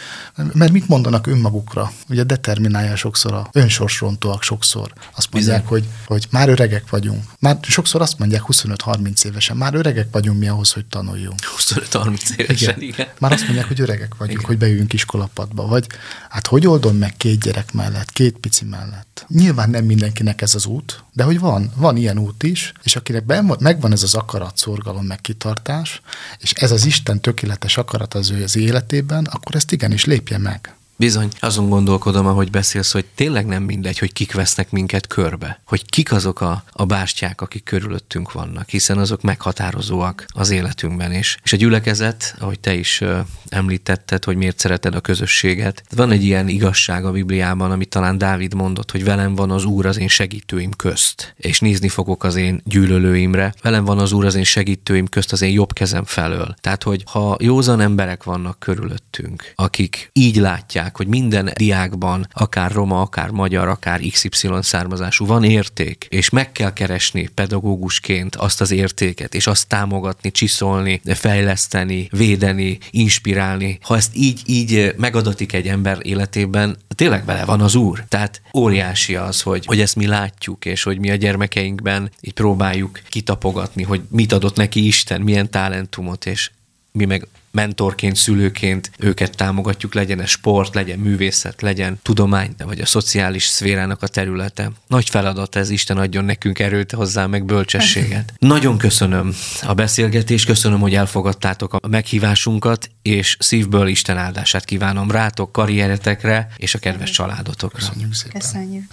mert mit mondanak önmagukra? Ugye determinálja sokszor a önsorsrontóak sokszor. Azt mondják, hogy, hogy már öregek vagyunk. Már sokszor azt mondják 25-30 évesen, már öregek vagyunk mi ahhoz, hogy tanuljunk. 25-30 évesen, igen. igen. Már azt mondják, hogy öregek vagyunk, igen. hogy beüljünk iskolapadba. Vagy hát hogy oldom meg két gyerek mellett, két pici mellett? Nyilván nem mindenkinek ez az út, de hogy van, van ilyen út is, és akinek megvan ez az akarat, szorgalom, meg kitartás, és ez az Isten tökéletes akarat az ő az életében, akkor ezt igenis lépje meg. Bizony, azon gondolkodom, ahogy beszélsz, hogy tényleg nem mindegy, hogy kik vesznek minket körbe. Hogy kik azok a, a bástyák, akik körülöttünk vannak, hiszen azok meghatározóak az életünkben is. És a gyülekezet, ahogy te is említetted, hogy miért szereted a közösséget. Van egy ilyen igazság a Bibliában, amit talán Dávid mondott, hogy velem van az Úr az én segítőim közt, és nézni fogok az én gyűlölőimre. Velem van az Úr az én segítőim közt az én jobb kezem felől. Tehát, hogy ha józan emberek vannak körülöttünk, akik így látják, tudják, hogy minden diákban, akár roma, akár magyar, akár XY származású van érték, és meg kell keresni pedagógusként azt az értéket, és azt támogatni, csiszolni, fejleszteni, védeni, inspirálni. Ha ezt így, így megadatik egy ember életében, tényleg bele van az Úr. Tehát óriási az, hogy, hogy ezt mi látjuk, és hogy mi a gyermekeinkben így próbáljuk kitapogatni, hogy mit adott neki Isten, milyen talentumot, és mi meg mentorként, szülőként őket támogatjuk, legyen ez sport, legyen művészet, legyen tudomány, vagy a szociális szférának a területe. Nagy feladat ez, Isten adjon nekünk erőt hozzá, meg bölcsességet. *laughs* Nagyon köszönöm a beszélgetést, köszönöm, hogy elfogadtátok a meghívásunkat, és szívből Isten áldását kívánom rátok, karrieretekre és a kedves családotokra. Köszönjük szépen. Köszönjük.